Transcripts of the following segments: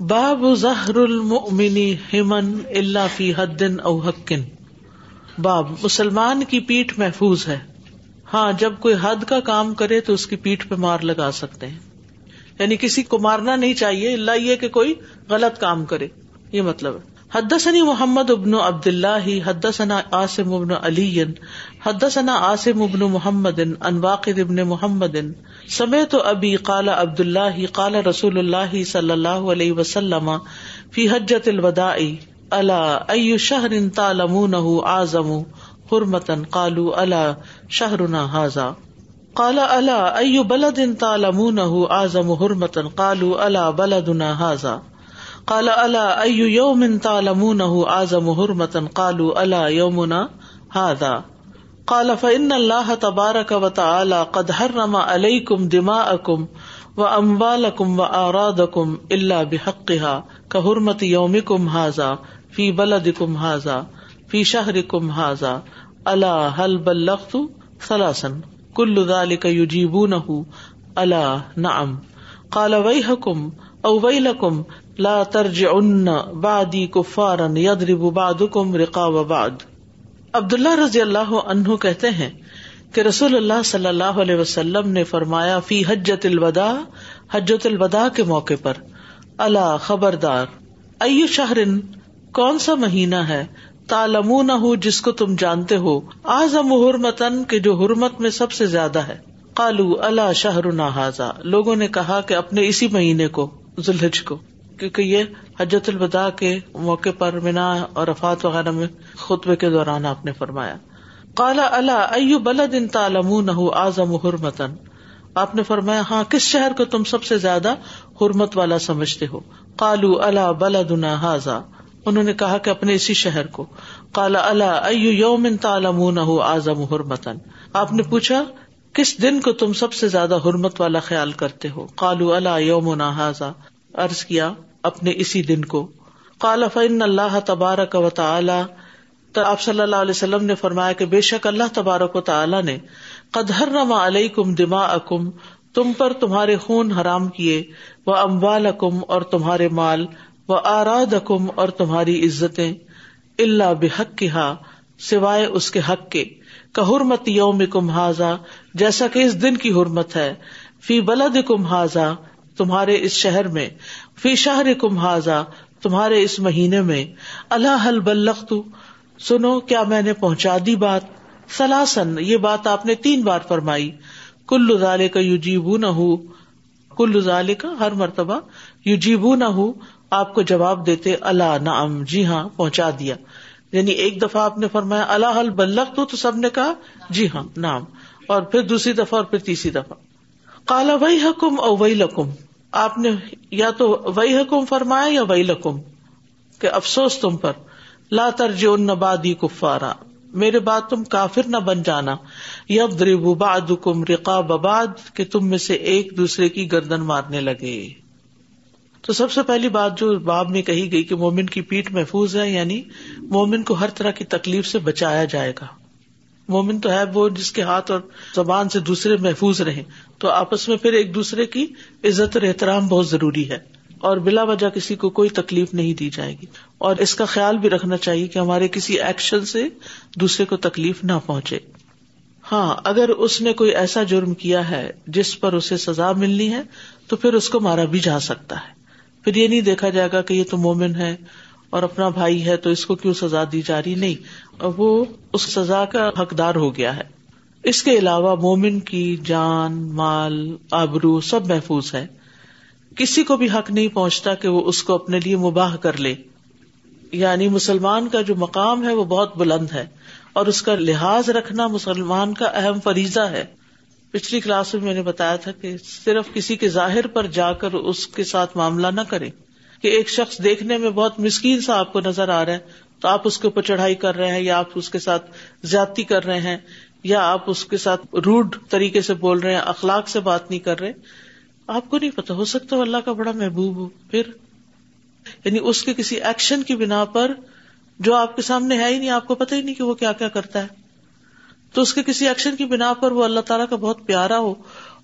باب ظہر المؤمنی ہمن اللہ فی حد او حقن باب، مسلمان کی پیٹ محفوظ ہے. ہاں جب کوئی حد کا کام کرے تو اس کی پیٹ پہ مار لگا سکتے ہیں. یعنی کسی کو مارنا نہیں چاہیے، اللہ یہ کہ کوئی غلط کام کرے. یہ مطلب ہے. حدثني محمد ابن عبد الله حدثنا عاصم ابن علی، حدثنا عاصم ابن محمد ان واقد ابن محمد، سمعت ابي قال عبد الله قال رسول الله صلى الله عليه وسلم في حجة الوداع، الا اي شهر تعلمونه اعظم حرمة قالوا الا شهرنا هذا. قال الا اي بلد تعلمونه اعظم حرمة قالوا الا بلدنا هذا. کالا اللہ ایو یوم تالمون آزم حرمتن کالو اللہ یومنا ہادا کالا فن اللہ تبارک و تعالی قد حرم علیکم دماءکم و اموالکم و آرادکم الا بحقها كحرمت یومکم هذا فی بلدکم هذا فی شہرکم هذا. الا هل بلغت ثلاثا؟ كل ذلك يجيبونه. الا نعم. قال، ويحكم او ويلكم لا ترج ان بادی کفارن یدرب بعدکم رقاب بعد عبد اللہ رضی اللہ عنہ کہتے ہیں کہ رسول اللہ صلی اللہ علیہ وسلم نے فرمایا، فی حجت الوداع حجت الوداع کے موقع پر۔ اللہ خبردار ایو شہرن، کون سا مہینہ ہے؟ تالمون ہو جس کو تم جانتے ہو۔ آزم حرمتن کے جو حرمت میں سب سے زیادہ ہے۔ کالو اللہ شہر حاضا لوگوں نے کہا کہ اپنے اسی مہینے کو ذلحج کو۔ کیونکہ یہ حجت الوداع کے موقع پر مینا اور افات وغیرہ میں خطبے کے دوران آپ نے فرمایا۔ کالا اللہ ایو بلد ان تالم آزم حرمتن آپ نے فرمایا ہاں کس شہر کو تم سب سے زیادہ حرمت والا سمجھتے ہو؟ کالو اللہ بلد حاضا انہوں نے کہا کہ اپنے اسی شہر کو۔ کالا اللہ ایو یوم ان تالم آزم حرمتن آپ نے پوچھا، کس دن کو تم سب سے زیادہ حرمت والا خیال کرتے ہو؟ کالو اللہ یوم حاضا ارض کیا اپنے اسی دن کو۔ کالا فن اللہ تبارک و تعالی تو آپ صلی اللہ علیہ وسلم نے فرمایا کہ بے شک اللہ تبارک و تعالیٰ نے قدر نما علیہ کم دما اکم تم پر تمہارے خون حرام کیے وہ اموال اکم اور تمہارے مال و آراد اکم اور تمہاری عزتیں اللہ بحق کی ہا سوائے اس کے حق کے۔ حرمت یوم کم حاضا جیسا کہ اس دن کی حرمت ہے۔ فی بلد کم حاضا تمہارے اس شہر میں، فی شہر کم حاضا تمہارے اس مہینے میں، اللہ حل بلخ سنو کیا میں نے پہنچا دی بات۔ سلاسن یہ بات آپ نے تین بار فرمائی۔ کل ازالے کا یو جیبو نہ ہو کل ازالے کا ہر مرتبہ یو جیبو نہ ہو آپ کو جواب دیتے اللہ، نعم جی ہاں پہنچا دیا۔ یعنی ایک دفعہ آپ نے فرمایا، اللہ حل بلخ تو سب نے کہا جی ہاں نام اور پھر دوسری دفعہ اور پھر تیسری دفعہ۔ کالا وہی حکم او وہی لکم آپ نے یا تو وہی حکم فرمایا یا وہی لکم کہ افسوس تم پر، لا ترج نبادی کفارا، میرے بات تم کافر نہ بن جانا یب دربو باد کم رقا بباد کہ تم میں سے ایک دوسرے کی گردن مارنے لگے۔ تو سب سے پہلی بات جو باب میں کہی گئی کہ مومن کی پیٹ محفوظ ہے یعنی مومن کو ہر طرح کی تکلیف سے بچایا جائے گا۔ مومن تو ہے وہ جس کے ہاتھ اور زبان سے دوسرے محفوظ رہے تو آپس میں پھر ایک دوسرے کی عزت اور احترام بہت ضروری ہے اور بلا وجہ کسی کو کوئی تکلیف نہیں دی جائے گی۔ اور اس کا خیال بھی رکھنا چاہیے کہ ہمارے کسی ایکشن سے دوسرے کو تکلیف نہ پہنچے۔ ہاں اگر اس نے کوئی ایسا جرم کیا ہے جس پر اسے سزا ملنی ہے، تو پھر اس کو مارا بھی جا سکتا ہے۔ پھر یہ نہیں دیکھا جائے گا کہ یہ تو مومن ہے۔ اور اپنا بھائی ہے تو اس کو کیوں سزا دی جا رہی نہیں؟ وہ اس سزا کا حقدار ہو گیا ہے۔ اس کے علاوہ مومن کی جان، مال، آبرو سب محفوظ ہے۔ کسی کو بھی حق نہیں پہنچتا کہ وہ اس کو اپنے لیے مباح کر لے۔ یعنی مسلمان کا جو مقام ہے وہ بہت بلند ہے۔ اور اس کا لحاظ رکھنا مسلمان کا اہم فریضہ ہے۔ پچھلی کلاس میں میں نے بتایا تھا کہ صرف کسی کے ظاہر پر جا کر اس کے ساتھ معاملہ نہ کرے۔ کہ ایک شخص دیکھنے میں بہت مسکین سا آپ کو نظر آ رہا ہے تو آپ اس کے اوپر چڑھائی کر رہے ہیں یا آپ اس کے ساتھ زیادتی کر رہے ہیں یا آپ اس کے ساتھ روڈ طریقے سے بول رہے ہیں، اخلاق سے بات نہیں کر رہے۔ آپ کو نہیں پتا ہو سکتا اللہ کا بڑا محبوب ہو۔ پھر یعنی اس کے کسی ایکشن کی بنا پر جو آپ کے سامنے ہے ہی نہیں، آپ کو پتا ہی نہیں کہ وہ کیا کیا کرتا ہے۔ تو اس کے کسی ایکشن کی بنا پر وہ اللہ تعالیٰ کا بہت پیارا ہو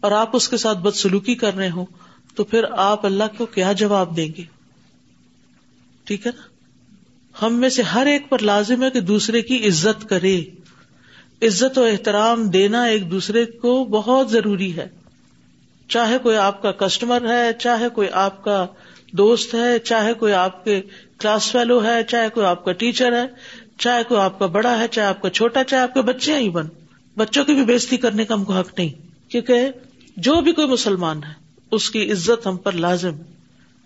اور آپ اس کے ساتھ بد سلوکی کر رہے ہوں، تو پھر آپ اللہ کو کیا جواب دیں گے؟ ٹھیک ہے نا؟ ہم میں سے ہر ایک پر لازم ہے کہ دوسرے کی عزت کرے۔ عزت و احترام دینا ایک دوسرے کو بہت ضروری ہے۔ چاہے کوئی آپ کا کسٹمر ہے، چاہے کوئی آپ کا دوست ہے، چاہے کوئی آپ کے کلاس فیلو ہے، چاہے کوئی آپ کا ٹیچر ہے، چاہے کوئی آپ کا بڑا ہے، چاہے آپ کا چھوٹا، چاہے آپ کے بچے ہیں ایون بچوں کی بھی بےزتی کرنے کا ہم کو حق نہیں۔ کیونکہ جو بھی کوئی مسلمان ہے، اس کی عزت ہم پر لازم ہے۔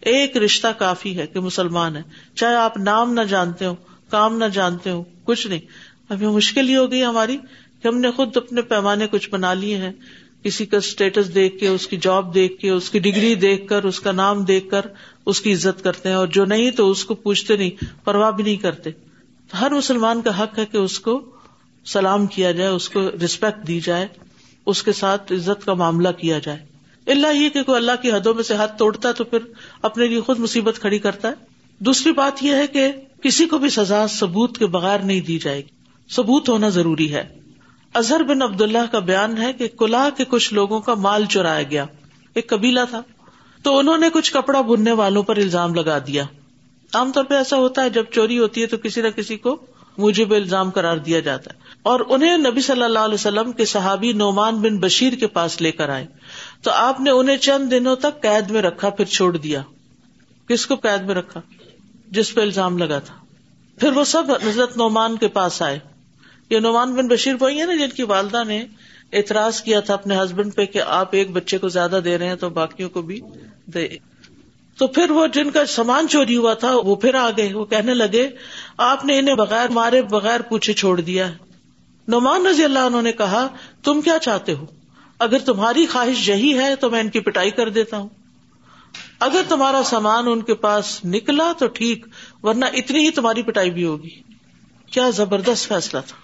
ایک رشتہ کافی ہے کہ مسلمان ہے چاہے آپ نام نہ جانتے ہو کام نہ جانتے ہو کچھ نہیں۔ ابھی مشکل ہی ہو گئی ہماری کہ ہم نے خود اپنے پیمانے کچھ بنا لیے ہیں۔ کسی کا اسٹیٹس دیکھ کے، اس کی جاب دیکھ کے، اس کی ڈگری دیکھ کر، اس کا نام دیکھ کر اس کی عزت کرتے ہیں۔ اور جو نہیں تو اس کو پوچھتے نہیں، پرواہ بھی نہیں کرتے۔ ہر مسلمان کا حق ہے کہ اس کو سلام کیا جائے، اس کو ریسپیکٹ دی جائے، اس کے ساتھ عزت کا معاملہ کیا جائے۔ اللہ یہ کہ کوئی اللہ کی حدوں میں سے ہاتھ توڑتا ہے تو پھر اپنے لیے خود مصیبت کھڑی کرتا ہے۔ دوسری بات یہ ہے کہ کسی کو بھی سزا ثبوت کے بغیر نہیں دی جائے گی۔ ثبوت ہونا ضروری ہے۔ اظہر بن عبد اللہ کا بیان ہے کہ کلا کے کچھ لوگوں کا مال چرایا گیا۔ ایک قبیلہ تھا۔ تو انہوں نے کچھ کپڑا بننے والوں پر الزام لگا دیا۔ عام طور پہ ایسا ہوتا ہے جب چوری ہوتی ہے تو کسی نہ کسی کو مجھے الزام قرار دیا جاتا ہے۔ اور انہیں نبی صلی اللہ علیہ وسلم کے صحابی نعمان بن بشیر کے پاس لے کر آئے۔ تو آپ نے انہیں چند دنوں تک قید میں رکھا، پھر چھوڑ دیا۔ کس کو قید میں رکھا؟ جس پہ الزام لگا تھا۔ پھر وہ سب حضرت نعمان کے پاس آئے۔ یہ نعمان بن بشیر وہی ہے نا جن کی والدہ نے اعتراض کیا تھا اپنے ہسبینڈ پہ کہ آپ ایک بچے کو زیادہ دے رہے ہیں تو باقیوں کو بھی دے۔ تو پھر وہ جن کا سامان چوری ہوا تھا، وہ پھر آ گئے، وہ کہنے لگے، آپ نے انہیں بغیر مارے بغیر پوچھے چھوڑ دیا نعمان رضی اللہ انہوں نے کہا، تم کیا چاہتے ہو؟ اگر تمہاری خواہش یہی ہے تو میں ان کی پٹائی کر دیتا ہوں۔ اگر تمہارا سامان ان کے پاس نکلا تو ٹھیک، ورنہ اتنی ہی تمہاری پٹائی بھی ہوگی۔ کیا زبردست فیصلہ تھا۔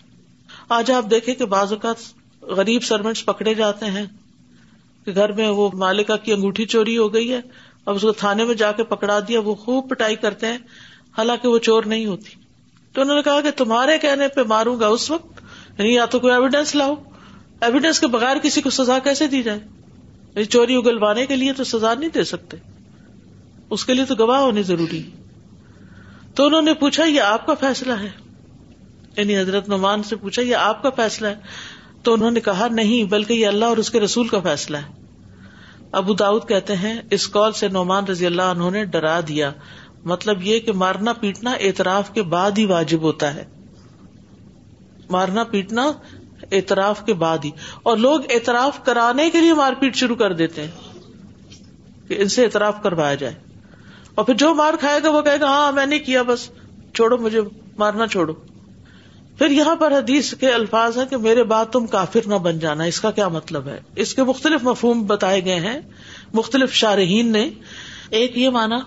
آج آپ دیکھیں کہ بعض اوقات غریب سروینٹس پکڑے جاتے ہیں کہ گھر میں وہ مالکا کی انگوٹھی چوری ہو گئی ہے۔ اب اس کو تھانے میں جا کے پکڑا دیا، وہ خوب پٹائی کرتے ہیں، حالانکہ وہ چور نہیں ہوتی۔ تو انہوں نے کہا کہ تمہارے کہنے پہ ماروں گا اس وقت یعنی یا تو کوئی ایویڈینس لاؤ۔ ایویڈینس کے بغیر کسی کو سزا کیسے دی جائے؟ یعنی چوری اگلوانے کے لیے تو سزا نہیں دے سکتے۔ اس کے لیے تو گواہ ہونے ضروری تو انہوں نے پوچھا، یہ آپ کا فیصلہ ہے؟ یعنی حضرت نعمان سے پوچھا، یہ آپ کا فیصلہ ہے؟ تو انہوں نے کہا، نہیں، بلکہ یہ اللہ اور اس کے رسول کا فیصلہ ہے۔ ابو داؤد کہتے ہیں، اس کال سے نعمان رضی اللہ انہوں نے ڈرا دیا۔ مطلب یہ کہ مارنا پیٹنا اعتراف کے بعد ہی واجب ہوتا ہے۔ مارنا پیٹنا اعتراف کے بعد ہی۔ اور لوگ اعتراف کرانے کے لیے مار پیٹ شروع کر دیتے ہیں کہ ان سے اعتراف کروایا جائے۔ اور پھر جو مار کھائے گا وہ کہے گا ہاں میں نے کیا، بس چھوڑو، مجھے مارنا چھوڑو۔ پھر یہاں پر حدیث کے الفاظ ہے کہ میرے بات تم کافر نہ بن جانا، اس کا کیا مطلب ہے؟ اس کے مختلف مفہوم بتائے گئے ہیں، مختلف شارحین نے۔ ایک یہ مانا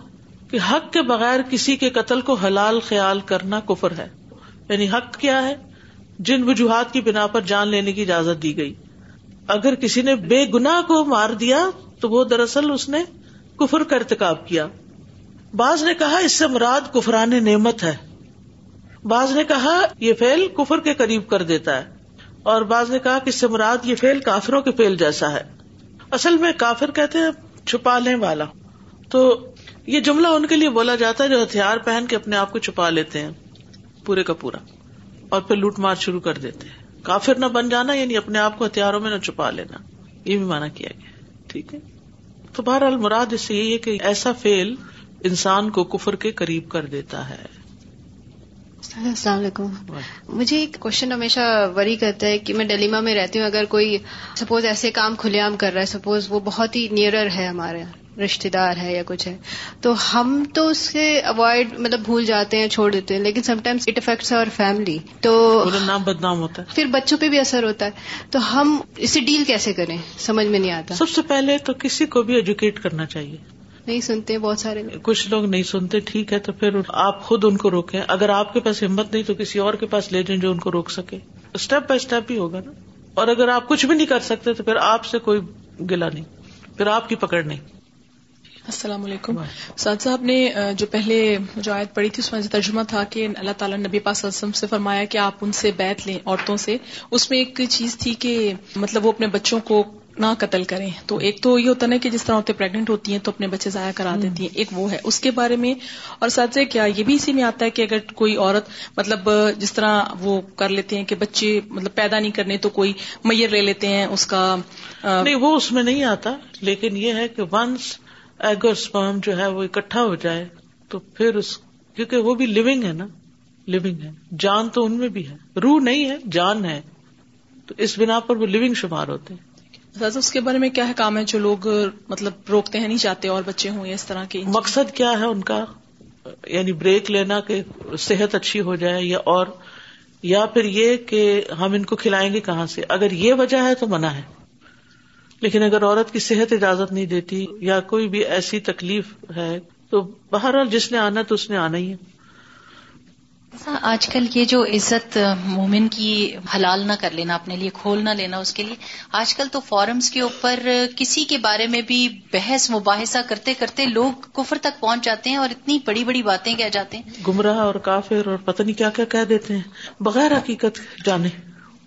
کہ حق کے بغیر کسی کے قتل کو حلال خیال کرنا کفر ہے۔ یعنی حق کیا ہے؟ جن وجوہات کی بنا پر جان لینے کی اجازت دی گئی۔ اگر کسی نے بے گنا کو مار دیا تو وہ دراصل اس نے کفر کا ارتکاب کیا۔ بعض نے کہا، اس سے مراد کفران نعمت ہے۔ بعض نے کہا یہ فیل کفر کے قریب کر دیتا ہے، اور بعض نے کہا کہ مراد یہ فیل کافروں کے فیل جیسا ہے۔ اصل میں کافر کہتے ہیں چھپا لیں والا۔ تو یہ جملہ ان کے لیے بولا جاتا ہے جو ہتھیار پہن کے اپنے آپ کو چھپا لیتے ہیں، پورے کا پورا۔ اور پھر لوٹ مار شروع کر دیتے ہیں۔ کافر نہ بن جانا یعنی اپنے آپ کو ہتھیاروں میں نہ چھپا لینا۔ یہ بھی مانا کیا گیا۔ ٹھیک ہے۔ تو بہرحال مراد اس سے یہی ہے کہ ایسا فیل انسان کو کفر کے قریب کر دیتا ہے۔ السلام علیکم۔ مجھے ایک کوشچن ہمیشہ وری کرتا ہے کہ میں ڈلیما میں رہتی ہوں اگر کوئی سپوز ایسے کام کھلے عام کر رہا ہے سپوز وہ بہت ہی نیئرر ہے ہمارے رشتے دار ہے یا کچھ ہے۔ تو ہم تو اس سے اوائڈ مطلب بھول جاتے ہیں چھوڑ دیتے ہیں لیکن سمٹائمس اٹ افیکٹس اور فیملی تو نام بدنام ہوتا ہے۔ پھر بچوں پہ بھی اثر ہوتا ہے۔ تو ہم اسے ڈیل کیسے کریں؟ سمجھ میں نہیں آتا۔ سب سے پہلے تو کسی کو بھی ایجوکیٹ کرنا چاہیے۔ نہیں سنتے بہت سارے کچھ لوگ نہیں سنتے ٹھیک ہے تو پھر آپ خود ان کو روکیں۔ اگر آپ کے پاس ہمت نہیں تو کسی اور کے پاس لے جائیں جو ان کو روک سکے۔ اسٹیپ بائی اسٹیپ بھی ہوگا نا۔ اور اگر آپ کچھ بھی نہیں کر سکتے تو پھر آپ سے کوئی گلا نہیں۔ پھر آپ کی پکڑ نہیں۔ السلام علیکم۔ سعد صاحب نے جو پہلے جو آیت پڑھی تھی اس میں ترجمہ تھا کہ اللہ تعالیٰ نبی پاس وسلم سے فرمایا کہ آپ ان سے بیت لیں عورتوں سے۔ اس میں ایک چیز تھی کہ مطلب وہ اپنے بچوں کو نہ قتل کریں۔ تو ایک تو یہ ہوتا نا کہ جس طرح ہوتے پریگنٹ ہوتی ہیں تو اپنے بچے ضائع کرا دیتی ہیں۔ ایک وہ ہے۔ اس کے بارے میں اور ساتھ سے کیا یہ بھی اسی میں آتا ہے کہ اگر کوئی عورت مطلب جس طرح وہ کر لیتے ہیں کہ بچے مطلب پیدا نہیں کرنے تو کوئی میئر لے لیتے ہیں اس کا نہیں وہ اس میں نہیں آتا۔ لیکن یہ ہے کہ ونس ایگر اسپرم جو ہے وہ اکٹھا ہو جائے تو پھر اس کیونکہ وہ بھی لونگ ہے نا لونگ ہے۔ جان تو ان میں بھی ہے۔ روح نہیں ہے جان ہے۔ تو اس بنا پر وہ لونگ شمار ہوتے ہیں۔ اس کے بارے میں کیا ہے کام ہے جو لوگ مطلب روکتے ہیں، نہیں چاہتے اور بچے ہوں یا اس طرح کے مقصد کیا ہے ان کا؟ یعنی بریک لینا کہ صحت اچھی ہو جائے یا اور، یا پھر یہ کہ ہم ان کو کھلائیں گے کہاں سے؟ اگر یہ وجہ ہے تو منع ہے۔ لیکن اگر عورت کی صحت اجازت نہیں دیتی یا کوئی بھی ایسی تکلیف ہے تو بہرحال جس نے آنا تو اس نے آنا ہی ہے۔ آج کل یہ جو عزت مومن کی حلال نہ کر لینا، اپنے لیے کھول نہ لینا، اس کے لیے آج کل تو فورمز کے اوپر کسی کے بارے میں بھی بحث، مباحثہ کرتے کرتے لوگ کفر تک پہنچ جاتے ہیں اور اتنی بڑی بڑی باتیں کہہ جاتے ہیں۔ گمراہ اور کافر اور پتہ نہیں کیا کیا کہہ دیتے ہیں۔ بغیر حقیقت جانے۔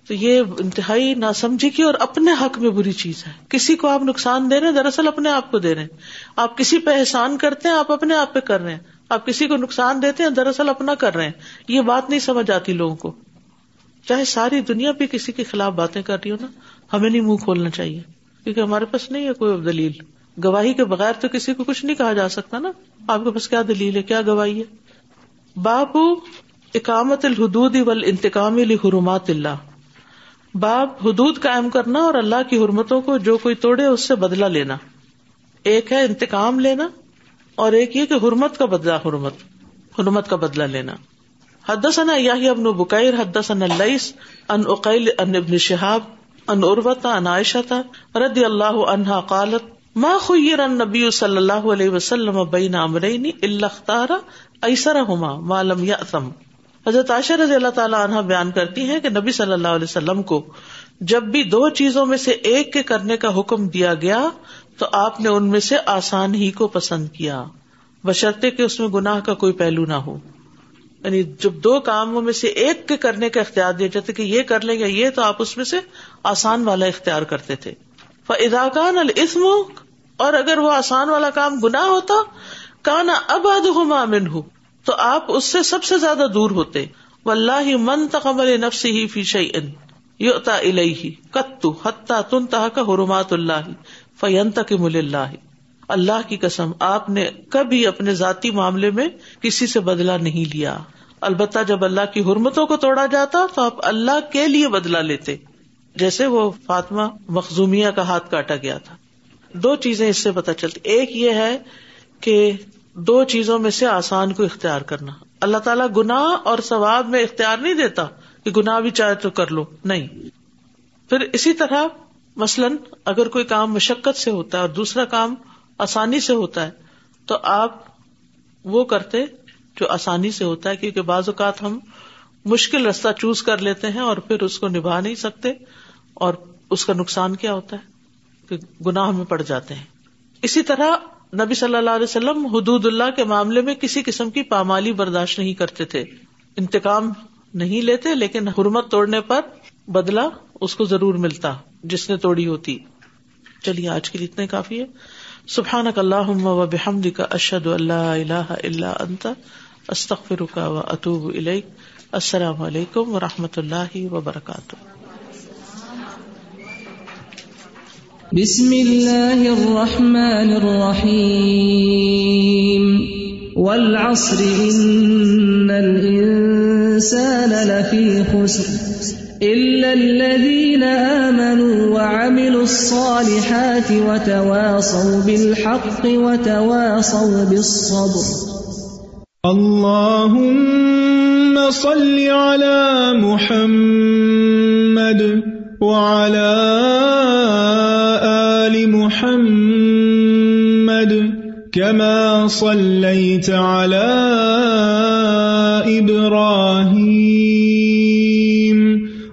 تو یہ انتہائی نہ سمجھے کی اور اپنے حق میں بری چیز ہے۔ کسی کو آپ نقصان دے رہے ہیں، دراصل اپنے آپ کو دے رہے ہیں۔ آپ کسی پہ احسان کرتے ہیں، آپ اپنے آپ پہ کر رہے ہیں۔ آپ کسی کو نقصان دیتے ہیں، دراصل اپنا کر رہے ہیں۔ یہ بات نہیں سمجھ آتی لوگوں کو۔ چاہے ساری دنیا بھی کسی کے خلاف باتیں کر رہی ہو نا، ہمیں نہیں منہ کھولنا چاہیے۔ کیونکہ ہمارے پاس نہیں ہے کوئی دلیل۔ گواہی کے بغیر تو کسی کو کچھ نہیں کہا جا سکتا نا۔ آپ کے پاس کیا دلیل ہے، کیا گواہی ہے؟ بابو اکامت الحدود ول انتقام حرمات اللہ۔ باب حدود قائم کرنا اور اللہ کی حرمتوں کو جو کوئی توڑے اس سے بدلا لینا۔ ایک ہے انتقام لینا اور ایک یہ کہ حرمت کا بدلا حرمت حرمت کا بدلا لینا۔ حدثنا یاہی ابن بکیر، حدثنا اللیس ان اقیل ان ابن شہاب ان عروت ان عائشہ رضی اللہ عنہا قالت، ما خیر النبی صلی اللہ علیہ وسلم بین امرین الا اختار ایسرہما ما لم یأثم. حضرت عائشہ رضی اللہ تعالی عنہ بیان کرتی ہیں کہ نبی صلی اللہ علیہ وسلم کو جب بھی دو چیزوں میں سے ایک کے کرنے کا حکم دیا گیا تو آپ نے ان میں سے آسان ہی کو پسند کیا۔ بشرطے کہ اس میں گناہ کا کوئی پہلو نہ ہو۔ یعنی جب دو کاموں میں سے ایک کے کرنے کا اختیار دیا جاتا کہ یہ کر لیں گے یہ، تو آپ اس میں سے آسان والا اختیار کرتے تھے۔ اداکان السم اور اگر وہ آسان والا کام گنا ہوتا کانا اب ادن ہو تو آپ اس سے سب سے زیادہ دور ہوتے۔ و اللہ من تقبل نفس ہی فی یوتا الہی کتو حتہ تن تہ کا حرمات اللہ فین تک مل اللہ اللہ کی قسم، آپ نے کبھی اپنے ذاتی معاملے میں کسی سے بدلا نہیں لیا۔ البتہ جب اللہ کی حرمتوں کو توڑا جاتا تو آپ اللہ کے لیے بدلا لیتے۔ جیسے وہ فاطمہ مخزومیہ کا ہاتھ کاٹا گیا تھا۔ دو چیزیں اس سے پتا چلتی۔ ایک یہ ہے کہ دو چیزوں میں سے آسان کو اختیار کرنا۔ اللہ تعالیٰ گناہ اور ثواب میں اختیار نہیں دیتا کہ گناہ بھی چاہے تو کر لو۔ نہیں۔ پھر اسی طرح مثلاً اگر کوئی کام مشقت سے ہوتا ہے اور دوسرا کام آسانی سے ہوتا ہے، تو آپ وہ کرتے جو آسانی سے ہوتا ہے، کیونکہ بعض اوقات ہم مشکل رستہ چوز کر لیتے ہیں اور پھر اس کو نبھا نہیں سکتے اور اس کا نقصان کیا ہوتا ہے؟ کہ گناہ میں پڑ جاتے ہیں۔ اسی طرح نبی صلی اللہ علیہ وسلم حدود اللہ کے معاملے میں کسی قسم کی پامالی برداشت نہیں کرتے تھے۔ انتقام نہیں لیتے، لیکن حرمت توڑنے پر بدلا اس کو ضرور ملتا۔ جس نے توڑی ہوتی۔ چلیے، آج کے لیے اتنے کافی ہے۔ سبحان اللہ و بحمد کا اشد اللہ اللہ اللہ انت استخر کا و اطوب السلام علیکم و رحمۃ اللہ وبرکاتہ۔ بسم اللہ الرحمن الرحیم۔ والعصر، ان الانسان لفی خسر۔ الا الذين آمنوا وعملوا الصالحات وتواصوا بالحق وتواصوا بالصبر. اللهم صل على محمد وعلى آل محمد كما صليت على إبراهيم.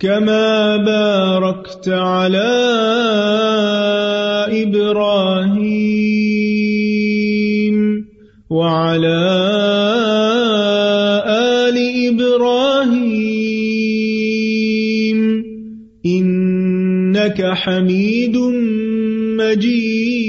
كما باركت على إبراهيم وعلى آل إبراهيم إنك حميد مجيد